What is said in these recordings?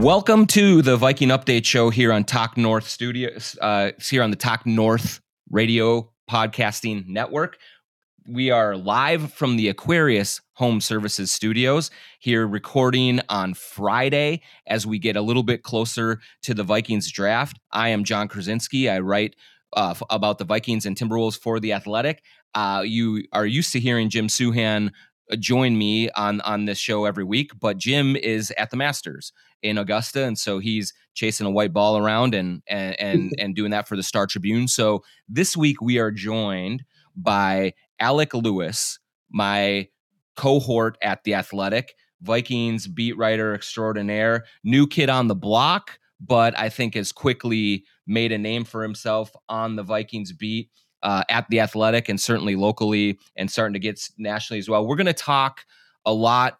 Welcome to the Viking Update Show here on Talk North Studios, uh, here on the Talk North Radio Podcasting Network. We are live from the Aquarius Home Services Studios here recording on Friday as we get a little bit closer to the Vikings draft. I am Jon Krawczynski. I write uh, about the Vikings and Timberwolves for The Athletic. Uh, you are used to hearing Jim Souhan uh, Uh, join me on on this show every week, but Jim is at the Masters in Augusta, and so he's chasing a white ball around and and and, and doing that for the Star Tribune. So this week we are joined by Alec Lewis, my cohort at the Athletic, Vikings beat writer extraordinaire, new kid on the block, but I think has quickly made a name for himself on the Vikings beat. Uh, at the athletic and certainly locally and starting to get nationally as well. We're going to talk a lot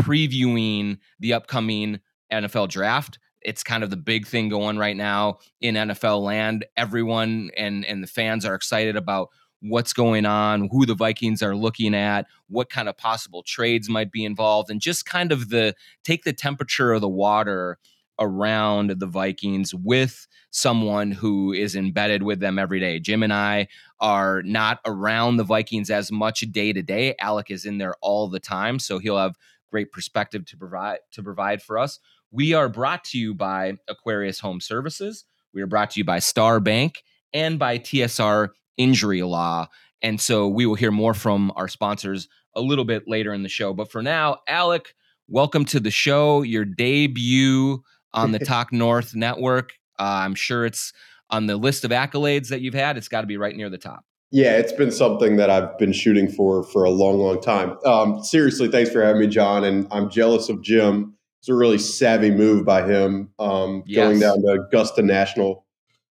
previewing the upcoming NFL draft. It's kind of the big thing going right now in NFL land. Everyone and and the fans are excited about what's going on, who the Vikings are looking at, what kind of possible trades might be involved, and just kind of the take the temperature of the water around the Vikings with someone who is embedded with them every day. Jim and I are not around the Vikings as much day to day. Alec is in there all the time, so he'll have great perspective to provide to provide for us. We are brought to you by Aquarius Home Services. We are brought to you by Star Bank and by TSR Injury Law. And so we will hear more from our sponsors a little bit later in the show. But for now, Alec, welcome to the show, your debut on the Talk North network. Uh, I'm sure it's on the list of accolades that you've had. It's got to be right near the top. Yeah, it's been something that I've been shooting for for a long, long time. Um, seriously, thanks for having me, John. And I'm jealous of Jim it's a really savvy move by him um, yes. going down to Augusta National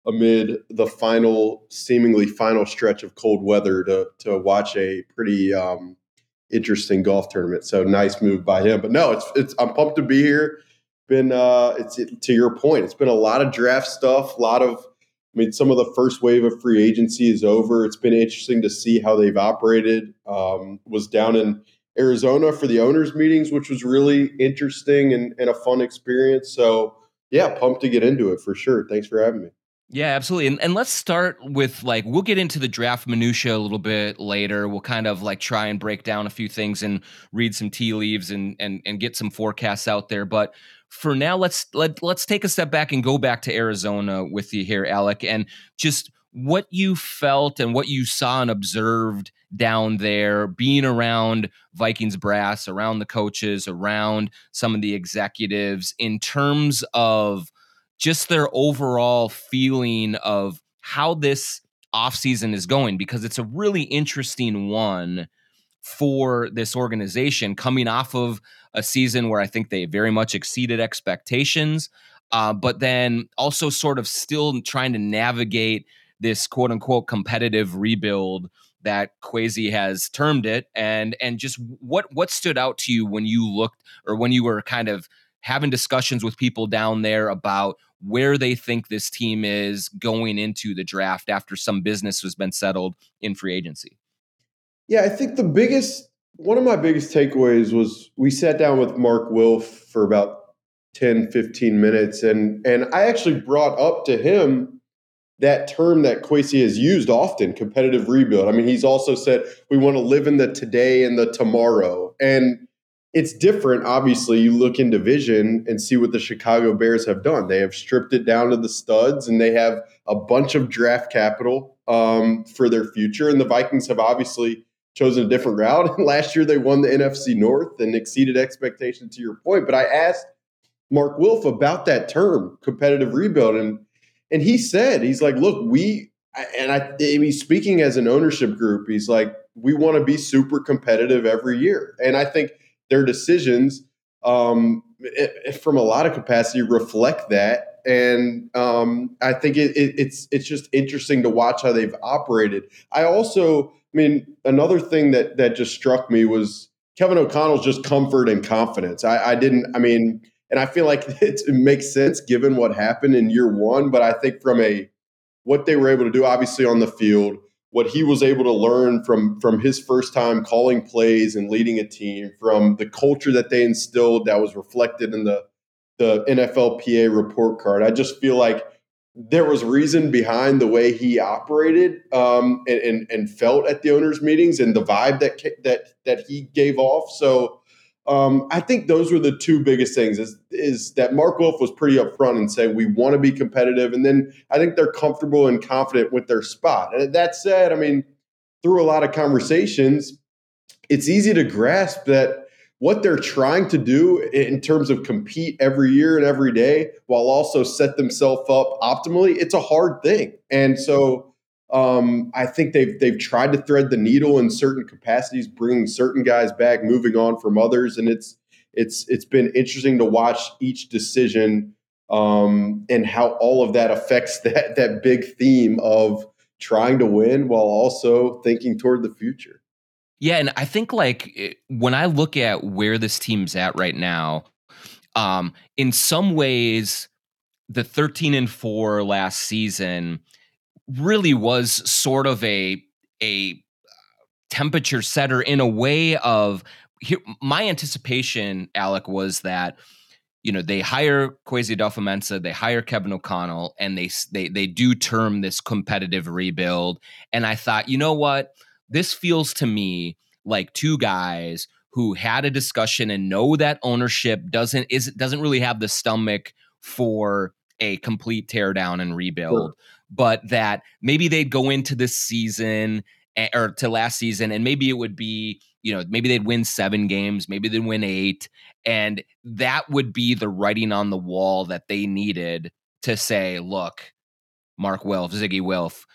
amid the final, seemingly final stretch of cold weather to to watch a pretty um, interesting golf tournament. So nice move by him. But no, it's it's I'm pumped to be here. Been uh, it's it, to your point. It's been a lot of draft stuff. A lot of I mean, some of the first wave of free agency is over. It's been interesting to see how they've operated. Um, was down in Arizona for the owners meetings, which was really interesting and, and a fun experience. So yeah, pumped to get into it for sure. Thanks for having me. Yeah, absolutely. And, and let's start with like we'll get into the draft minutia a little bit later. We'll kind of like try and break down a few things and read some tea leaves and and and get some forecasts out there. But for now, let's let let's take a step back and go back to Arizona with you here, Alec, and just what you felt and what you saw and observed down there, being around Vikings brass, around the coaches, around some of the executives, in terms of just their overall feeling of how this offseason is going, because it's a really interesting one for this organization coming off of a season where I think they very much exceeded expectations, uh, but then also sort of still trying to navigate this quote unquote competitive rebuild that Kwesi has termed it and and just what what stood out to you when you looked or when you were kind of having discussions with people down there about where they think this team is going into the draft after some business has been settled in free agency. Yeah, I think the biggest one of my biggest takeaways was we sat down with Mark Wilf for about 10 15 minutes and and I actually brought up to him that term that Kwesi has used often, competitive rebuild. I mean, he's also said we want to live in the today and the tomorrow. And it's different. Obviously, you look in division and see what the Chicago Bears have done. They have stripped it down to the studs and they have a bunch of draft capital um, for their future. And the Vikings have obviously chosen a different route. Last year, they won the NFC North and exceeded expectations to your point. But I asked Mark Wilf about that term, competitive rebuild. And and he said, he's like, look, we, and I, I mean, speaking as an ownership group, he's like, we want to be super competitive every year. And I think their decisions, um, it, it, from a lot of capacity, reflect that. And um, I think it, it's it's just interesting to watch how they've operated. I also, I mean, another thing that that just struck me was Kevin O'Connell's just comfort and confidence. I, I didn't, I mean, and I feel like it, makes sense given what happened in year one. But I think from a what they were able to do, obviously on the field, what he was able to learn from from his first time calling plays and leading a team, from the culture that they instilled that was reflected in the the NFLPA report card. I just feel like there was reason behind the way he operated um, and, and, and felt at the owners' meetings and the vibe that that that he gave off. So um, I think those were the two biggest things. Is is that Mark Wilf was pretty upfront and saying we want to be competitive, and then I think they're comfortable and confident with their spot. And that said, I mean, through a lot of conversations, it's easy to grasp that what they're trying to do in terms of compete every year and every day while also set themselves up optimally it's a hard thing. And so um, i think they've they've tried to thread the needle in certain capacities bringing certain guys back moving on from others. And it's it's it's been interesting to watch each decision um, and how all of that affects that that big theme of trying to win while also thinking toward the future yeah, and I think like eh, when I look at where this team's at right now, um, in some ways, the 13 and 4 last season really was sort of a a temperature setter in a way of here, my anticipation, Alec, was that you know they hire Kwesi Adofo-Mensah, they hire Kevin O'Connell, and they they they do term this competitive rebuild. And I thought, you know what, this feels to me like two guys who had a discussion and know that ownership doesn't is doesn't really have the stomach for a complete teardown and rebuild, sure. but that maybe they'd go into this season or to last season and maybe it would be you know maybe they'd win seven games maybe they'd win eight and that would be the writing on the wall that they needed to say look mark wilf zygi wilf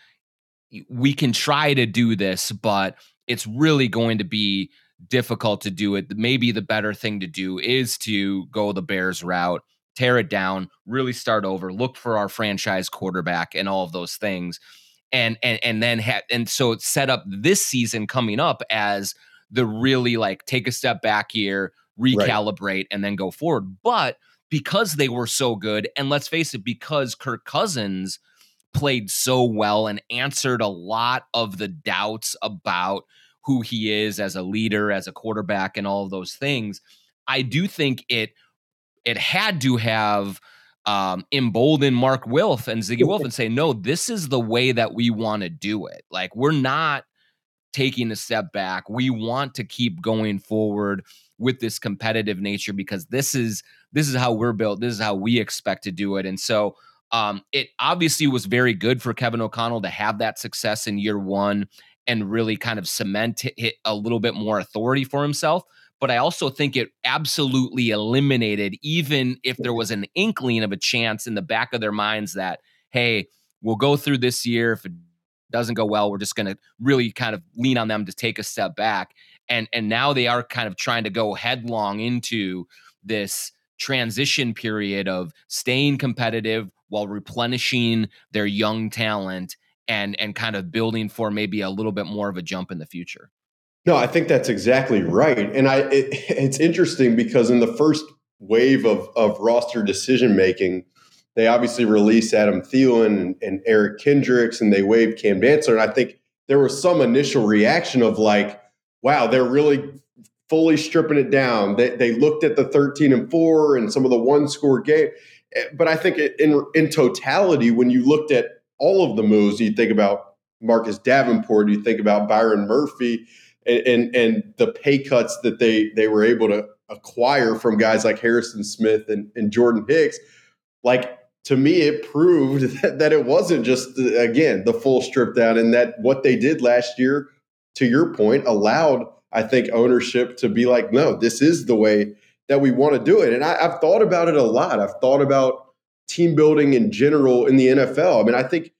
we can try to do this, but it's really going to be difficult to do it. Maybe the better thing to do is to go the Bears route, tear it down, really start over, look for our franchise quarterback and all of those things. And and and then ha- and so set up this season coming up as the really like take a step back here, recalibrate, right. and then go forward. But because they were so good, and let's face it, because Kirk Cousins played so well and answered a lot of the doubts about who he is as a leader, as a quarterback, and all of those things. I do think it it had to have um, emboldened Mark Wilf and Zygi Wilf and say, no, this is the way that we want to do it. Like we're not taking a step back. We want to keep going forward with this competitive nature because this is this is how we're built. This is how we expect to do it. And so um, it obviously was very good for Kevin O'Connell to have that success in year one and really kind of cement it a little bit more authority for himself. But I also think it absolutely eliminated, even if there was an inkling of a chance in the back of their minds that, hey, we'll go through this year. If it doesn't go well, we're just going to really kind of lean on them to take a step back. And and now they are kind of trying to go headlong into this transition period of staying competitive while replenishing their young talent and and kind of building for maybe a little bit more of a jump in the future. No, I think that's exactly right, and I it, it's interesting because in the first wave of of roster decision making, they obviously released Adam Thielen and, and Eric Kendricks, and they waived Cam Dantzler, and I think there was some initial reaction of like, "Wow, they're really fully stripping it down." They they looked at the thirteen and four and some of the one score game Eh, but I think in in totality, when you looked at all of the moves, you think about Marcus Davenport, you think about Byron Murphy, and, and and, the pay cuts that they they were able to acquire from guys like Harrison Smith and, and Jordan Hicks. Like to me, it proved that, that it wasn't just uh, again the full strip down, and that what they did last year, to your point, allowed I think ownership to be like, no, this is the way that we want to do it. And I, have thought about it a lot. I've thought about team building in general in the NFL. I mean, I think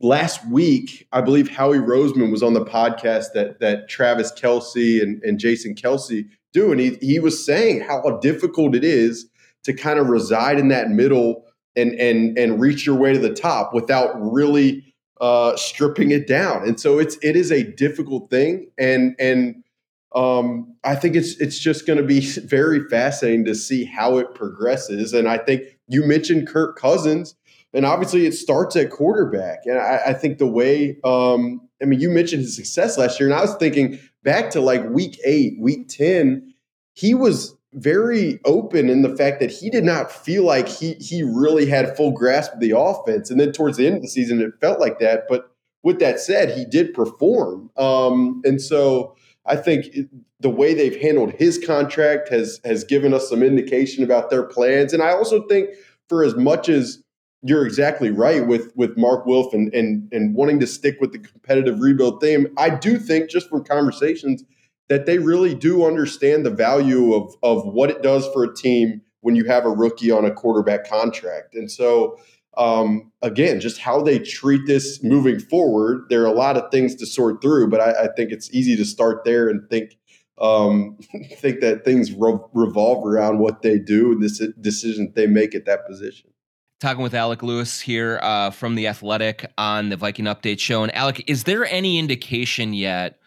last week, I believe Howie Roseman was on the podcast that that Travis Kelce and, and Jason Kelce do. And he, he was saying how difficult it is to kind of reside in that middle and and and reach your way to the top without really uh, stripping it down. And so it's it is a difficult thing. And and um, I think it's it's just going to be very fascinating to see how it progresses. And I think you mentioned Kirk Cousins, and obviously it starts at quarterback. And I, I think the way, um, I mean, you mentioned his success last year, and I was thinking back to like week eight, week ten, he was very open in the fact that he did not feel like he he really had full grasp of the offense. And then towards the end of the season, it felt like that. But with that said, he did perform. Um, and so I think the way they've handled his contract has has given us some indication about their plans. And I also think for as much as you're exactly right with with Mark Wilf and and and wanting to stick with the competitive rebuild theme, I do think just from conversations that they really do understand the value of of what it does for a team when you have a rookie on a quarterback contract. And so um, again, just how they treat this moving forward, there are a lot of things to sort through, but I, I think it's easy to start there and think um, think that things re- revolve around what they do and this decision they make at that position. Talking with Alec Lewis here uh, from the Athletic on the Viking Update Show, and Alec, is there any indication yet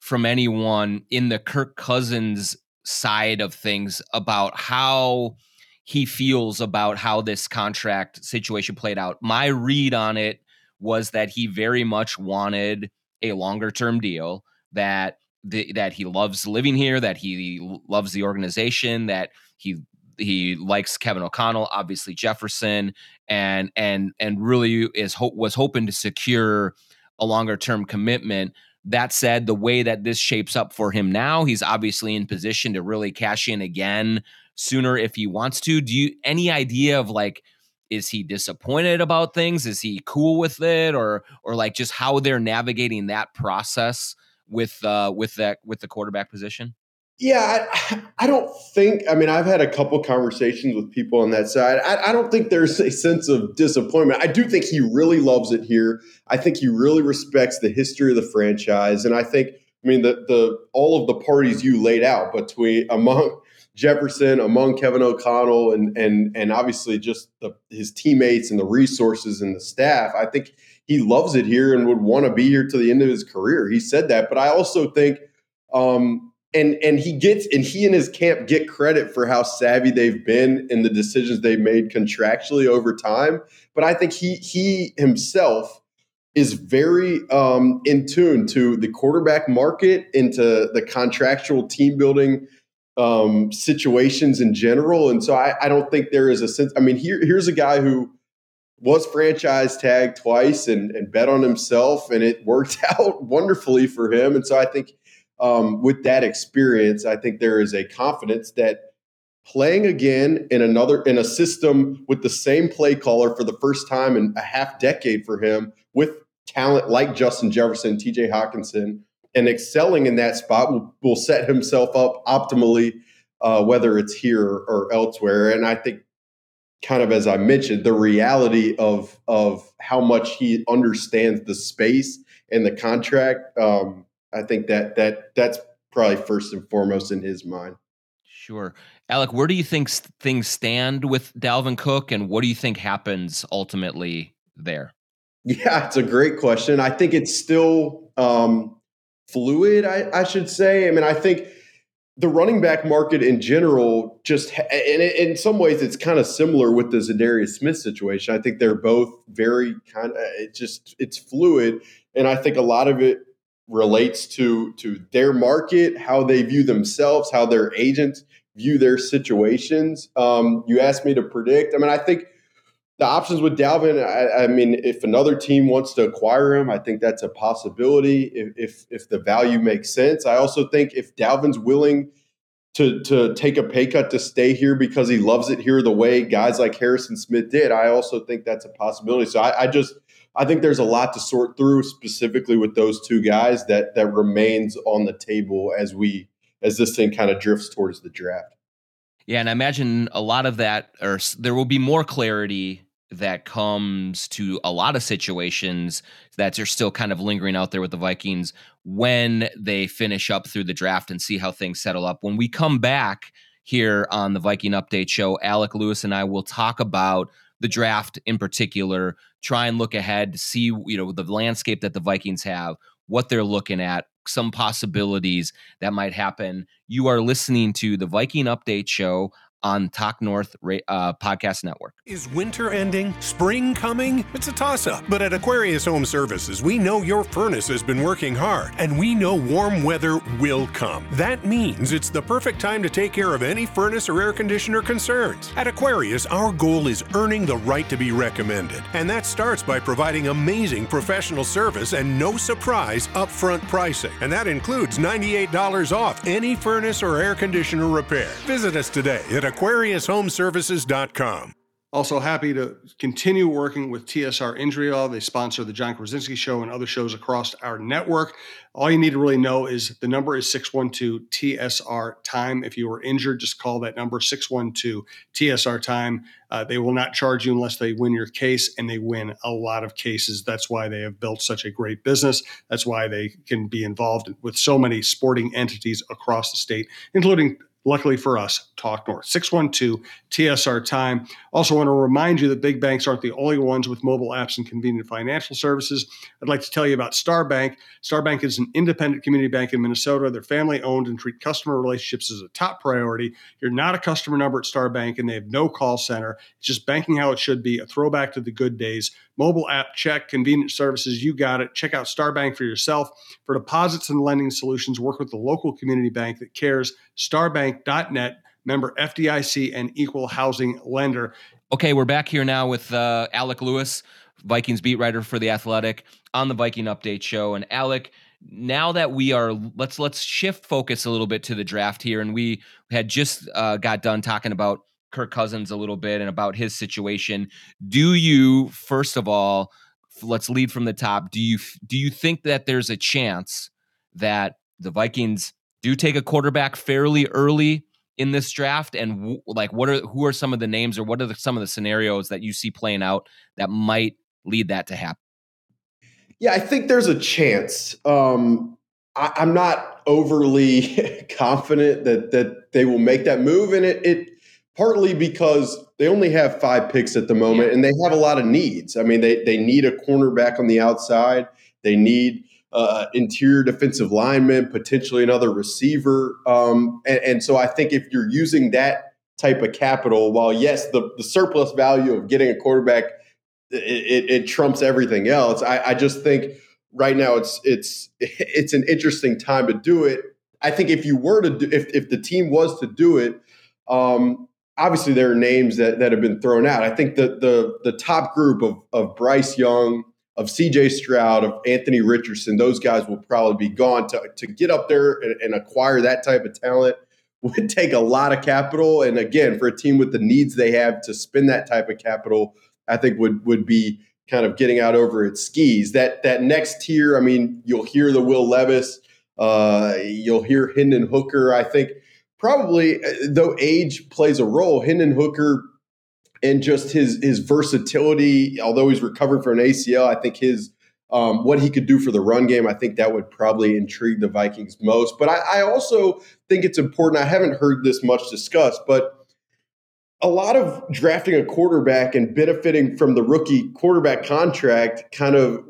from anyone in the Kirk Cousins side of things about how he feels about how this contract situation played out. My read on it was that he very much wanted a longer term deal that the, that he loves living here, that he loves the organization, that he he likes Kevin O'Connell, obviously Jefferson, and and and really is hope was hoping to secure a longer term commitment. That said, the way that this shapes up for him now, he's obviously in position to really cash in again sooner if he wants to. Do you any idea of like is he disappointed about things? Is he cool with it or or like just how they're navigating that process with uh with that with the quarterback position? Yeah, I, I, don't think. I mean, I've had a couple conversations with people on that side. I, I, don't think there's a sense of disappointment. I do think he really loves it here. I think he really respects the history of the franchise, and I think, I mean, the the all of the parties you laid out between among Jefferson, among Kevin O'Connell, and and and obviously just the, his teammates and the resources and the staff. I think he loves it here and would want to be here to the end of his career. He said that, but I also think. Um, and and he gets and he and his camp get credit for how savvy they've been in the decisions they've made contractually over time. But I think he he himself is very um, in tune to the quarterback market, into the contractual team building um, situations in general. And so I, I don't think there is a sense. I mean, here here's a guy who was franchise tagged twice and, and bet on himself, and it worked out wonderfully for him. And so I think um, with that experience, I think there is a confidence that playing again in another in a system with the same play caller for the first time in a half decade for him with talent like Justin Jefferson, TJ Hockenson, and excelling in that spot will, will set himself up optimally, uh, whether it's here or, elsewhere. And I think kind of as I mentioned, the reality of of how much he understands the space and the contract. Um, I think that that that's probably first and foremost in his mind. Sure. Alec, where do you think things stand with Dalvin Cook and what do you think happens ultimately there? Yeah, it's a great question. I think it's still um, fluid, I, I, should say. I mean, I think the running back market in general just, and in some ways, it's kind of similar with the Za'Darius Smith situation. I think they're both very kind of, it just, it's fluid. And I think a lot of it relates to to their market, how they view themselves, how their agents view their situations. Um, you asked me to predict. I mean, I think the options with Dalvin. I, I, mean, if another team wants to acquire him, I think that's a possibility. If, if if the value makes sense, I also think if Dalvin's willing to to take a pay cut to stay here because he loves it here the way guys like Harrison Smith did, I also think that's a possibility. So I, I just I think there's a lot to sort through specifically with those two guys that that remains on the table as we as this thing kind of drifts towards the draft. Yeah, and I imagine a lot of that, or there will be more clarity that comes to a lot of situations that are still kind of lingering out there with the Vikings when they finish up through the draft and see how things settle up. When we come back here on the Viking Update Show, Alec Lewis and I will talk about the draft in particular, try and look ahead to see you know the landscape that the Vikings have, what they're looking at, some possibilities that might happen. You are listening to the Viking Update Show on Talk North uh, Podcast Network. Is winter ending? Spring coming? It's a toss up. But at Aquarius Home Services, we know your furnace has been working hard, and we know warm weather will come. That means it's the perfect time to take care of any furnace or air conditioner concerns. At Aquarius, our goal is earning the right to be recommended, and that starts by providing amazing professional service and no surprise upfront pricing. And that includes $98 off any furnace or air conditioner repair. Visit us today at AquariusHomeservices.com. Also, happy to continue working with TSR Injury Law. They sponsor the Jon Krawczynski Show and other shows across our network. All you need to really know is the number is 612 TSR Time. If you are injured, just call that number 612 TSR Time. Uh, they will not charge you unless they win your case, and they win a lot of cases. That's why they have built such a great business. That's why they can be involved with so many sporting entities across the state, including Luckily for us, Talk North. 612 TSR Time. Also, want to remind you that big banks aren't the only ones with mobile apps and convenient financial services. I'd like to tell you about Star Bank. Star Bank is an independent community bank in Minnesota. They're family owned and treat customer relationships as a top priority. You're not a customer number at Star Bank, and they have no call center. It's just banking how it should be, a throwback to the good days. Mobile app check, convenient services, you got it. Check out Star Bank for yourself. For deposits and lending solutions, work with the local community bank that cares. Starbank.net, member FDIC, and equal housing lender. Okay, we're back here now with uh, Alec Lewis, Vikings beat writer for the Athletic, on the Viking Update Show. And Alec, now that we are let's let's shift focus a little bit to the draft here and we had just uh, got done talking about Kirk Cousins a little bit and about his situation. Do you, first of all, let's lead from the top. Do you do you think that there's a chance that the Vikings do take a quarterback fairly early in this draft? And w- like, what are who are some of the names or what are the, some of the scenarios that you see playing out that might lead that to happen? Yeah, I think there's a chance. Um, I, am not overly confident that that they will make that move, and it, it partly because they only have five picks at the moment yeah. and they have a lot of needs. I mean, they, they need a cornerback on the outside, they need uh, interior defensive lineman, potentially another receiver. Um, and, and, so I think if you're using that type of capital, while yes, the, the surplus value of getting a quarterback it, it, it trumps everything else. I, I just think right now it's it's it's an interesting time to do it. I think if you were to do, if if the team was to do it, um, obviously there are names that, that have been thrown out. I think that the the top group of of Bryce Young, of CJ Stroud, of Anthony Richardson, those guys will probably be gone. To to get up there and, and acquire that type of talent would take a lot of capital. And again, for a team with the needs they have to spend that type of capital, I think would would be kind of getting out over its skis. That that next tier, I mean, you'll hear the Will Levis, uh, you'll hear Hendon Hooker. I think probably uh, though age plays a role, Hendon Hooker and just his his versatility. Although he's recovered from an ACL, I think his um, what he could do for the run game, I think that would probably intrigue the Vikings most. But I, I also think it's important. I haven't heard this much discussed, but a lot of drafting a quarterback and benefiting from the rookie quarterback contract kind of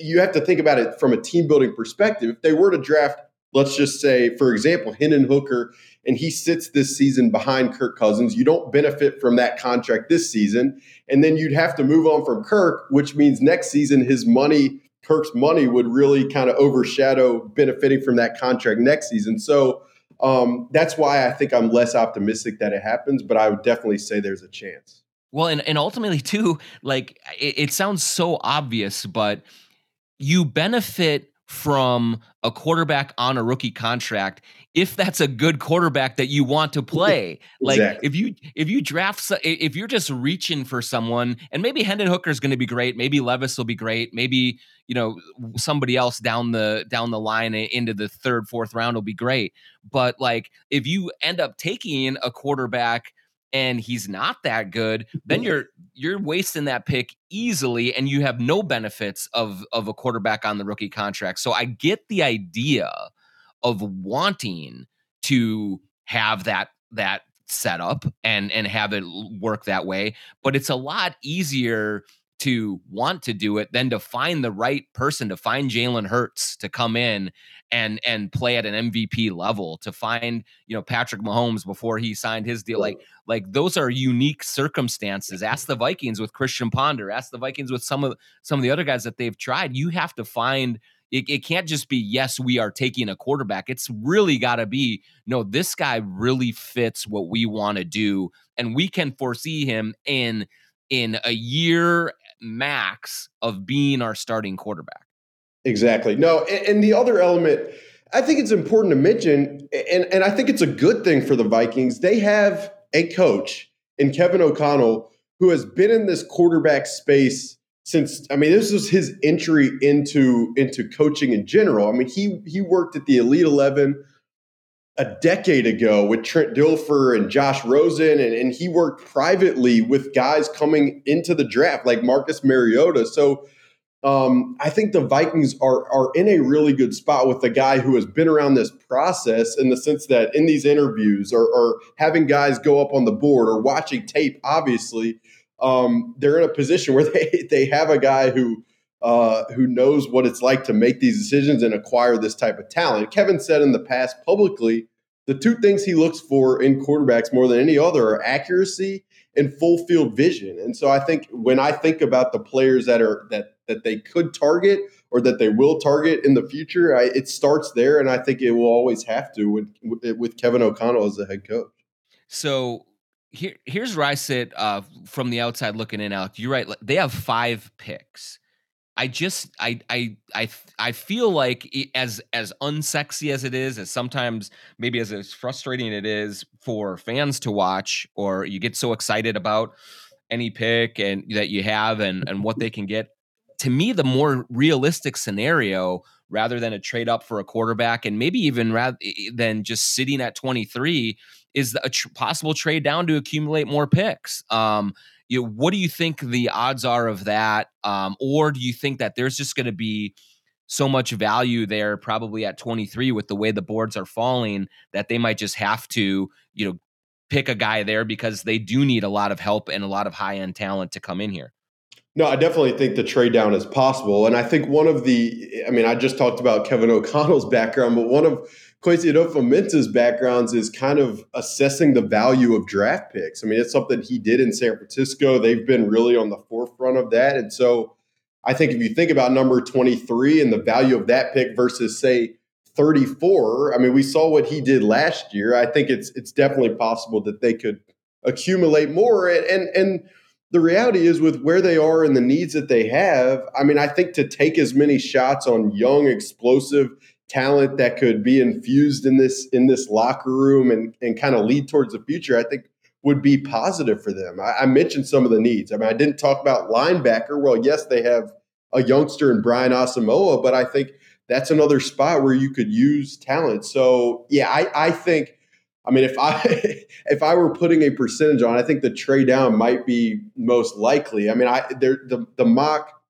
you have to think about it from a team building perspective. If they were to draft, let's just say, for example, Hendon Hooker and he sits this season behind Kirk Cousins. You don't benefit from that contract this season. And then you'd have to move on from Kirk, which means next season his money, Kirk's money, would really kind of overshadow benefiting from that contract next season. So um, that's why I think I'm less optimistic that it happens, but I would definitely say there's a chance. Well, and, and ultimately, too, like it, it sounds so obvious, but you benefit from a quarterback on a rookie contract if that's a good quarterback that you want to play. Like exactly. if you if you draft if you're just reaching for someone and maybe Hendon Hooker is going to be great, maybe Levis will be great, maybe you know somebody else down the down the line into the third fourth round will be great. But like if you end up taking a quarterback and he's not that good, then you're you're wasting that pick easily and you have no benefits of of a quarterback on the rookie contract. So I get the idea of wanting to have that that setup and and have it work that way, but it's a lot easier to want to do it than to find the right person to find Jalen Hurts to come in and and play at an MVP level to find you know Patrick Mahomes before he signed his deal. Like like those are unique circumstances. Mm-hmm. Ask the Vikings with Christian Ponder. Ask the Vikings with some of some of the other guys that they've tried. You have to find it, it can't just be yes we are taking a quarterback. It's really got to be no this guy really fits what we want to do and we can foresee him in in a year max of being our starting quarterback. Exactly. No, and, and, the other element, I think it's important to mention, and, and I think it's a good thing for the Vikings. They have a coach in Kevin O'Connell who has been in this quarterback space since I mean this was his entry into into coaching in general. I mean he he worked at the Elite 11 a decade ago with Trent Dilfer and Josh Rosen, and, and he worked privately with guys coming into the draft like Marcus Mariota. So um, I think the Vikings are are in a really good spot with the guy who has been around this process in the sense that in these interviews or, or having guys go up on the board or watching tape, obviously, um, they're in a position where they they have a guy who uh, who knows what it's like to make these decisions and acquire this type of talent. Kevin said in the past publicly the two things he looks for in quarterbacks more than any other are accuracy and full field vision. And so I think when I think about the players that are that that they could target or that they will target in the future, I, it starts there, and I think it will always have to with with Kevin O'Connell as the head coach. So here, here's where I sit uh, from the outside looking in. Alec, you're right. They have five picks. I just I I I I feel like as as unsexy as it is, as sometimes maybe as as frustrating it is for fans to watch, or you get so excited about any pick and that you have and and what they can get. To me, the more realistic scenario, rather than a trade up for a quarterback, and maybe even rather than just sitting at twenty three, is a tr- possible trade down to accumulate more picks. Um, you know, what do you think the odds are of that? Um, or do you think that there's just going to be so much value there, probably at 23, with the way the boards are falling, that they might just have to, you know, pick a guy there because they do need a lot of help and a lot of high end talent to come in here? No, I definitely think the trade down is possible. And I think one of the, I mean, I just talked about Kevin O'Connell's background, but one of Kwesi Adofo-Mensah's backgrounds is kind of assessing the value of draft picks. I mean, it's something he did in San Francisco. They've been really on the forefront of that. And so I think if you think about number 23 and the value of that pick versus, say, 34, I mean, we saw what he did last year. I think it's it's definitely possible that they could accumulate more. And and, and the reality is with where they are and the needs that they have, I mean, I think to take as many shots on young, explosive talent that could be infused in this in this locker room and and kind of lead towards the future, I think would be positive for them. I, I, mentioned some of the needs. I mean, I didn't talk about linebacker. Well, yes, they have a youngster in Brian Asamoah, but I think that's another spot where you could use talent. So yeah, I, I think. I mean, if I if I were putting a percentage on, I think the trade down might be most likely. I mean, I there the the mock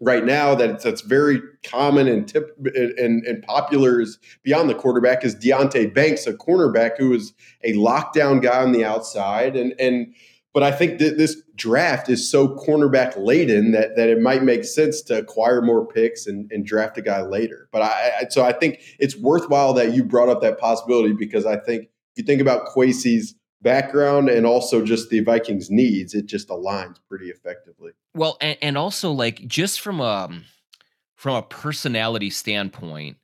right now that that's very common and tip and, and popular is beyond the quarterback is Deonte Banks, a cornerback who is a lockdown guy on the outside. And and but I think that this draft is so cornerback laden that that it might make sense to acquire more picks and, and draft a guy later. But I, so I think it's worthwhile that you brought up that possibility because I think if you think about Kwesi's background and also just the Vikings needs, it just aligns pretty effectively. Well, and, and also like just from a um, from a personality standpoint,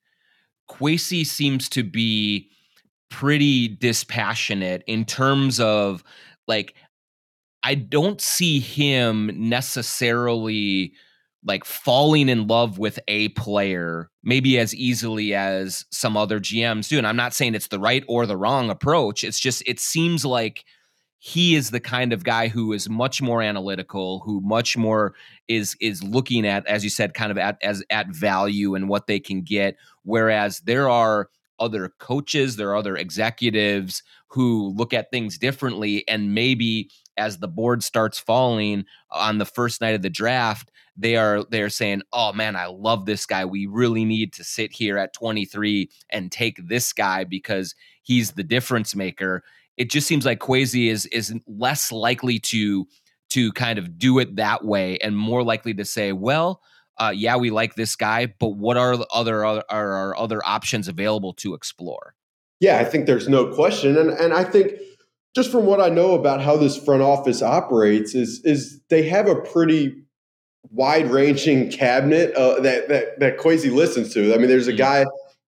Kwesi seems to be pretty dispassionate in terms of like I don't see him necessarily like falling in love with a player maybe as easily as some other GMs do. And I'm not saying it's the right or the wrong approach. It's just, it seems like he is the kind of guy who is much more analytical, who much more is is looking at, as you said, kind of at as at value and what they can get. Whereas there are other coaches, there are other executives who look at things differently, and maybe as the board starts falling on the first night of the draft, they are they're saying, "Oh man, I love this guy. We really need to sit here at 23 and take this guy because he's the difference maker." It just seems like Kwesi is is less likely to to kind of do it that way and more likely to say, well, uh, yeah, we like this guy, but what are the other are our other options available to explore? Yeah, I think there's no question, and and I think just from what I know about how this front office operates is is they have a pretty wide ranging cabinet uh, that that that Kwesi listens to. I mean, there's a mm. guy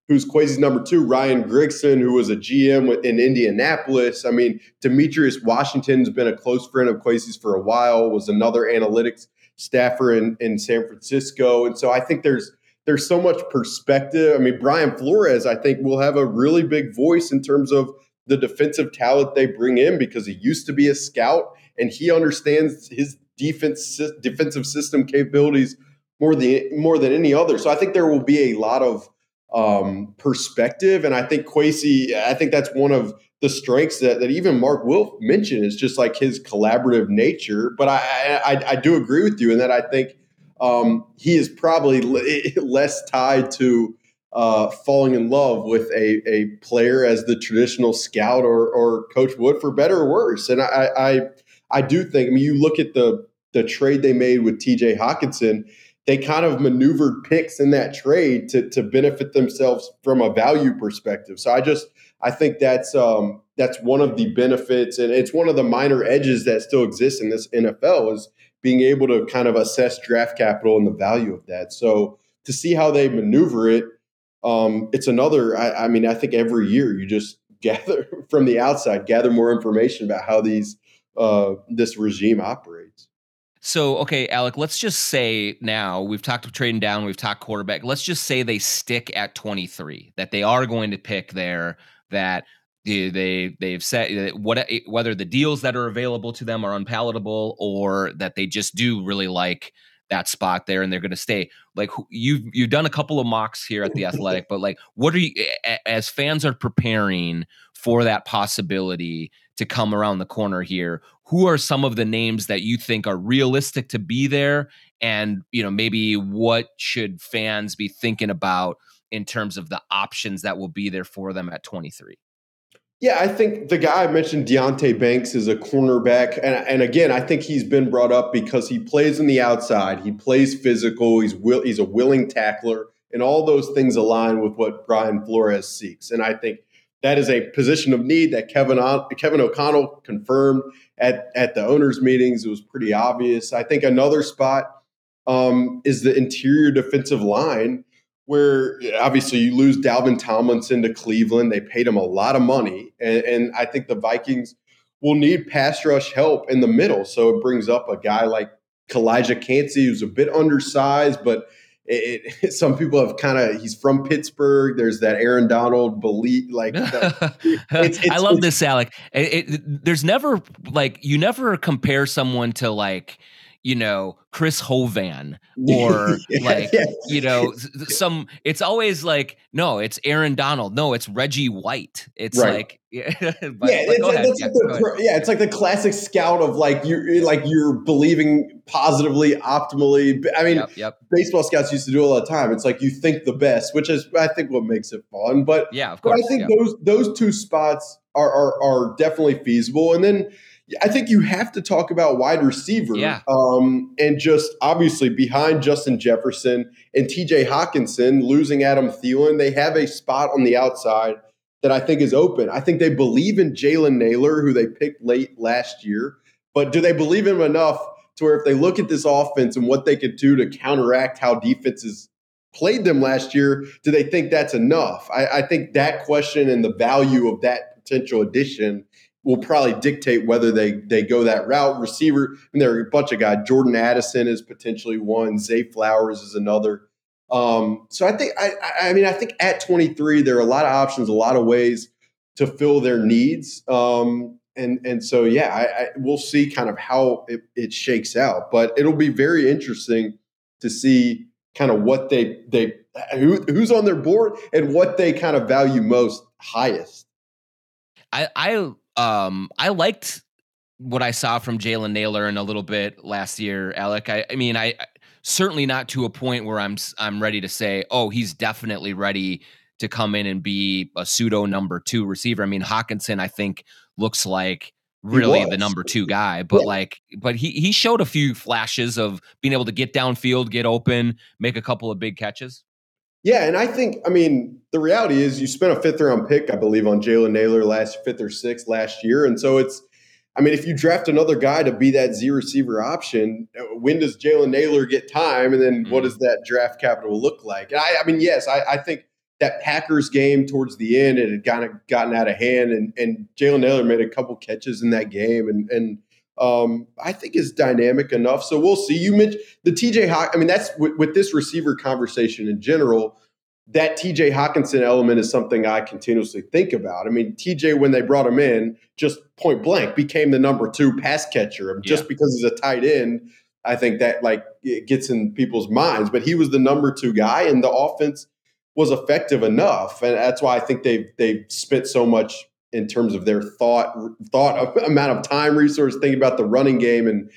who's Kwesi's number two, Ryan Grigson, who was a GM in Indianapolis. I mean, Demetrius Washington's been a close friend of Kwesi's for a while. Was another analytics staffer in, in San Francisco. And so I think there's there's so much perspective. I mean, Brian Flores, I think, will have a really big voice in terms of the defensive talent they bring in because he used to be a scout and he understands his defense defensive system capabilities more than more than any other. So I think there will be a lot of um, perspective, and I think Kwesi, I think that's one of the strengths that, that even Mark Wilf mentioned is just like his collaborative nature. But I, I, I do agree with you in that I think um, he is probably less tied to uh, falling in love with a, a player as the traditional scout or, or coach would for better or worse. And I, I, I do think, I mean, you look at the, the trade they made with TJ Hockenson. they kind of maneuvered picks in that trade to, to benefit themselves from a value perspective. So I just, I think that's um, that's one of the benefits, and it's one of the minor edges that still exists in this NFL is being able to kind of assess draft capital and the value of that. So to see how they maneuver it, um, it's another. I, I mean, I think every year you just gather from the outside, gather more information about how these uh, this regime operates. So, okay, Alec, let's just say now we've talked trading down, we've talked quarterback. Let's just say they stick at 23, that they are going to pick there that they they've said what eh, whether the deals that are available to them are unpalatable or that they just do really like that spot there and they're going to stay like you've you've done a couple of mocks here at the athletic but like what are you as fans are preparing for that possibility to come around the corner here who are some of the names that you think are realistic to be there and you know maybe what should fans be thinking about in terms of the options that will be there for them at 23? Yeah, I think the guy I mentioned, Deonte Banks, is a cornerback. And, and again, I think he's been brought up because he plays on the outside. He plays physical. He's will, he's a willing tackler. And all those things align with what Brian Flores seeks. And I think that is a position of need that Kevin, Kevin O'Connell confirmed at, at the owners' meetings. It was pretty obvious. I think another spot um, is the interior defensive line where obviously you lose Dalvin Tomlinson to Cleveland. They paid him a lot of money. And, and, I think the Vikings will need pass rush help in the middle. So it brings up a guy like Calijah Kancey, who's a bit undersized, but it, it, some people have kind of he's from Pittsburgh. There's that Aaron Donald belief, like the, it's, it's, I love this, Alec. there's never like you never compare someone to like you know Chris Hovan or yeah, like yeah. you know some it's always like no it's Aaron Donald. No it's Reggie White. It's right. like yeah yeah, it's, yeah, the, yeah, it's like the classic scout of like you're eh, like you're believing positively optimally I mean yep, yep. baseball scouts used to do all the time. It's like you think the best which is I think what makes it fun but yeah of course I think those those two spots are, are are definitely feasible. And then I think you have to talk about wide receiver. Yeah. Um, and just obviously behind Justin Jefferson and TJ Hockenson, losing Adam Thielen, they have a spot on the outside that I think is open. I think they believe in Jalen Nailor, who they picked late last year. But do they believe in him enough to where if they look at this offense and what they could do to counteract how defenses played them last year, do they think that's enough? I, I think that question and the value of that potential addition will probably dictate whether they they go that route. Receiver, and there are a bunch of guys. Jordan Addison is potentially one. Zay Flowers is another. Um, so I think I, I mean I think at 23 there are a lot of options, a lot of ways to fill their needs. Um, and and so yeah, I, I, we'll see kind of how it, it shakes out, but it'll be very interesting to see kind of what they they who, who's on their board and what they kind of value most highest. I I um, I liked what I saw from Jalen Nailor in a little bit last year, Alec. I, I mean, I certainly not to a point where I'm I'm ready to say, oh, he's definitely ready to come in and be a pseudo number two receiver. I mean, Hockenson, I think looks like really the number two guy, but yeah. like, but he he showed a few flashes of being able to get downfield, get open, make a couple of big catches. Yeah, and I think I mean the reality is you spent a fifth round pick, I believe, on Jalen Nailor last fifth or sixth last year, and so it's. I mean, if you draft another guy to be that Z receiver option, uh, when does Jalen Nailor get time, and then mm-hmm. what does that draft capital look like? And I, I mean, yes, I, I think that Packers game towards the end, it had kind of gotten out of hand, and and Jalen Nailor made a couple catches in that game, and and um, I think is dynamic enough. So we'll see. You mentioned the TJ Hawk. I mean, that's with, with this receiver conversation in general. That TJ Hockenson element is something I continuously think about. I mean, TJ, when they brought him in, just point blank became the number two pass catcher. Just yeah. because he's a tight end, I think that like it gets in people's minds. But he was the number two guy, and the offense was effective enough, and that's why I think they've they've spent so much in terms of their thought thought amount of time resource thinking about the running game and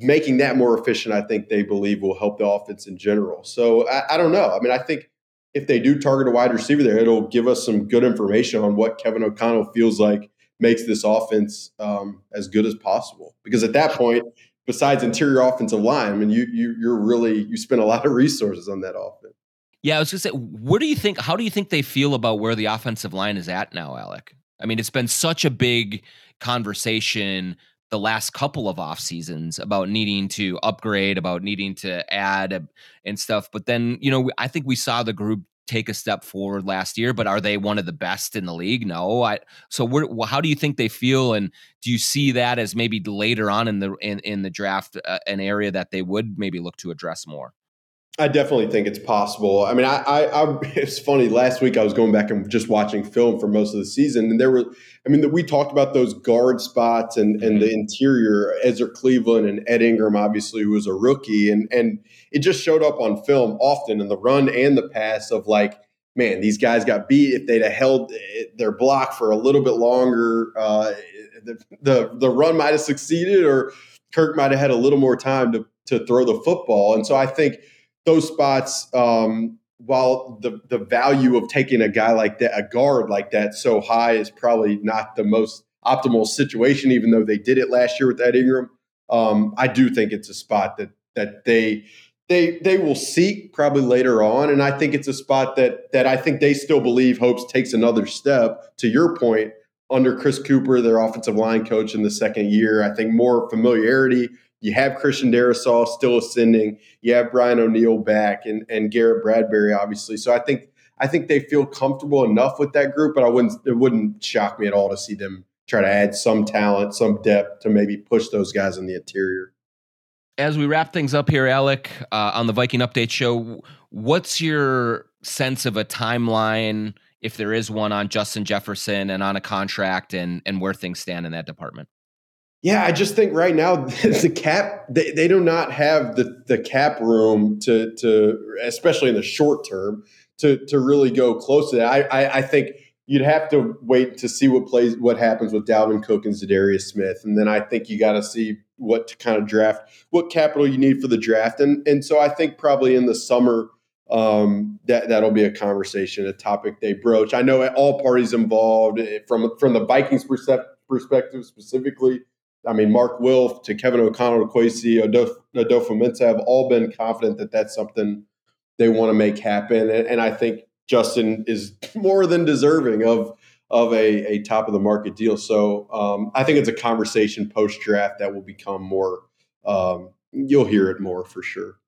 making that more efficient. I think they believe will help the offense in general. So I, I don't know. I mean, I think if they do target a wide receiver there, it'll give us some good information on what Kevin O'Connell feels like makes this offense um, as good as possible. Because at that point, besides interior offensive line, I mean, you you you're really you spend a lot of resources on that offense. Yeah, I was gonna say, what do you think? How do you think they feel about where the offensive line is at now, Alec? I mean, it's been such a big conversation the last couple of off seasons about needing to upgrade, about needing to add and stuff. But then, you know, I think we saw the group take a step forward last year, but are they one of the best in the league? No. I, so how do you think they feel, and do you see that as maybe later on in the in, in the draft uh, an area that they would maybe look to address more? I definitely think it's possible. I mean, I, I, I, it's funny. Last week I was going back and just watching film for most of the season, and there were, I mean, that we talked about those guard spots and and the mm-hmm. interior. Ezra Cleveland and Ed Ingram, obviously, who was a rookie, and and it just showed up on film often in the run and the pass of like, man, these guys got beat. If they'd have held their block for a little bit longer, uh, the, the the run might have succeeded, or Kirk might have had a little more time to to throw the football. And so I think those spots, um, while the the value of taking a guy like that, a guard like that, so high is probably not the most optimal situation. Even though they did it last year with Ed Ingram, um, I do think it's a spot that that they they they will seek probably later on, and I think it's a spot that that I think they still believe hopes takes another step. To your point, under Chris Cooper, their offensive line coach in the second year, I think more familiarity you have Christian Darrisaw still ascending. You have Brian O'Neill back and, and Garrett Bradbury, obviously. So I think I think they feel comfortable enough with that group, but I wouldn't it wouldn't shock me at all to see them try to add some talent, some depth to maybe push those guys in the interior. As we wrap things up here, Alec, uh, on the Viking Update Show, what's your sense of a timeline, if there is one, on Justin Jefferson and on a contract and and where things stand in that department? Yeah, I just think right now the cap they, they do not have the the cap room to to especially in the short term to to really go close to that. I I, I think you'd have to wait to see what plays what happens with Dalvin Cook and Za'Darius Smith, and then I think you got to see what to kind of draft, what capital you need for the draft, and and so I think probably in the summer um, that that'll be a conversation, a topic they broach. I know all parties involved eh, from from the Vikings perspective specifically I mean, Mark Wilf to Kevin O'Connell to Kwesi Adofo-Mensah have all been confident that that's something they want to make happen. And, and, I think Justin is more than deserving of of a, a top of the market deal. So um, I think it's a conversation post draft that will become more. Um, you'll hear it more for sure.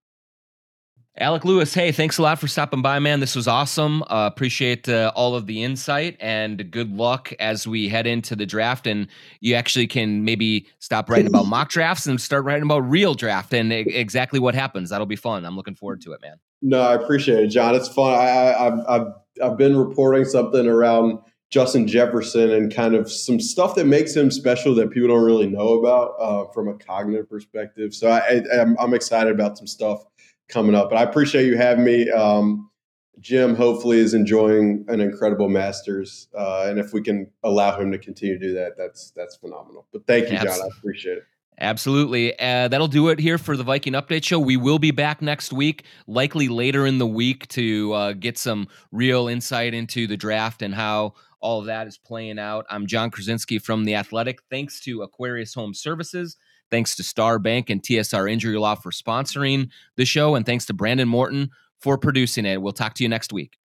Alec Lewis, hey, thanks a lot for stopping by, man. This was awesome. Uh, appreciate uh, all of the insight and good luck as we head into the draft. And you actually can maybe stop writing about mock drafts and start writing about real draft and exactly what happens. That'll be fun. I'm looking forward to it, man. No, I appreciate it, Jon. It's fun. I, have I've I've been reporting something around Justin Jefferson and kind of some stuff that makes him special that people don't really know about uh, from a cognitive perspective. So I, I, I'm excited about some stuff coming up. But I appreciate you having me. Um, Jim hopefully is enjoying an incredible Masters, uh, and if we can allow him to continue to do that, that's that's phenomenal. But thank you, Jon. I appreciate it. Absolutely. Uh, that'll do it here for the Viking Update Show. We will be back next week, likely later in the week, to uh, get some real insight into the draft and how all of that is playing out. I'm Jon Krawczynski from The Athletic. Thanks to Aquarius Home Services. Thanks to Star Bank and TSR Injury Law for sponsoring the show. And thanks to Brandon Morton for producing it. We'll talk to you next week.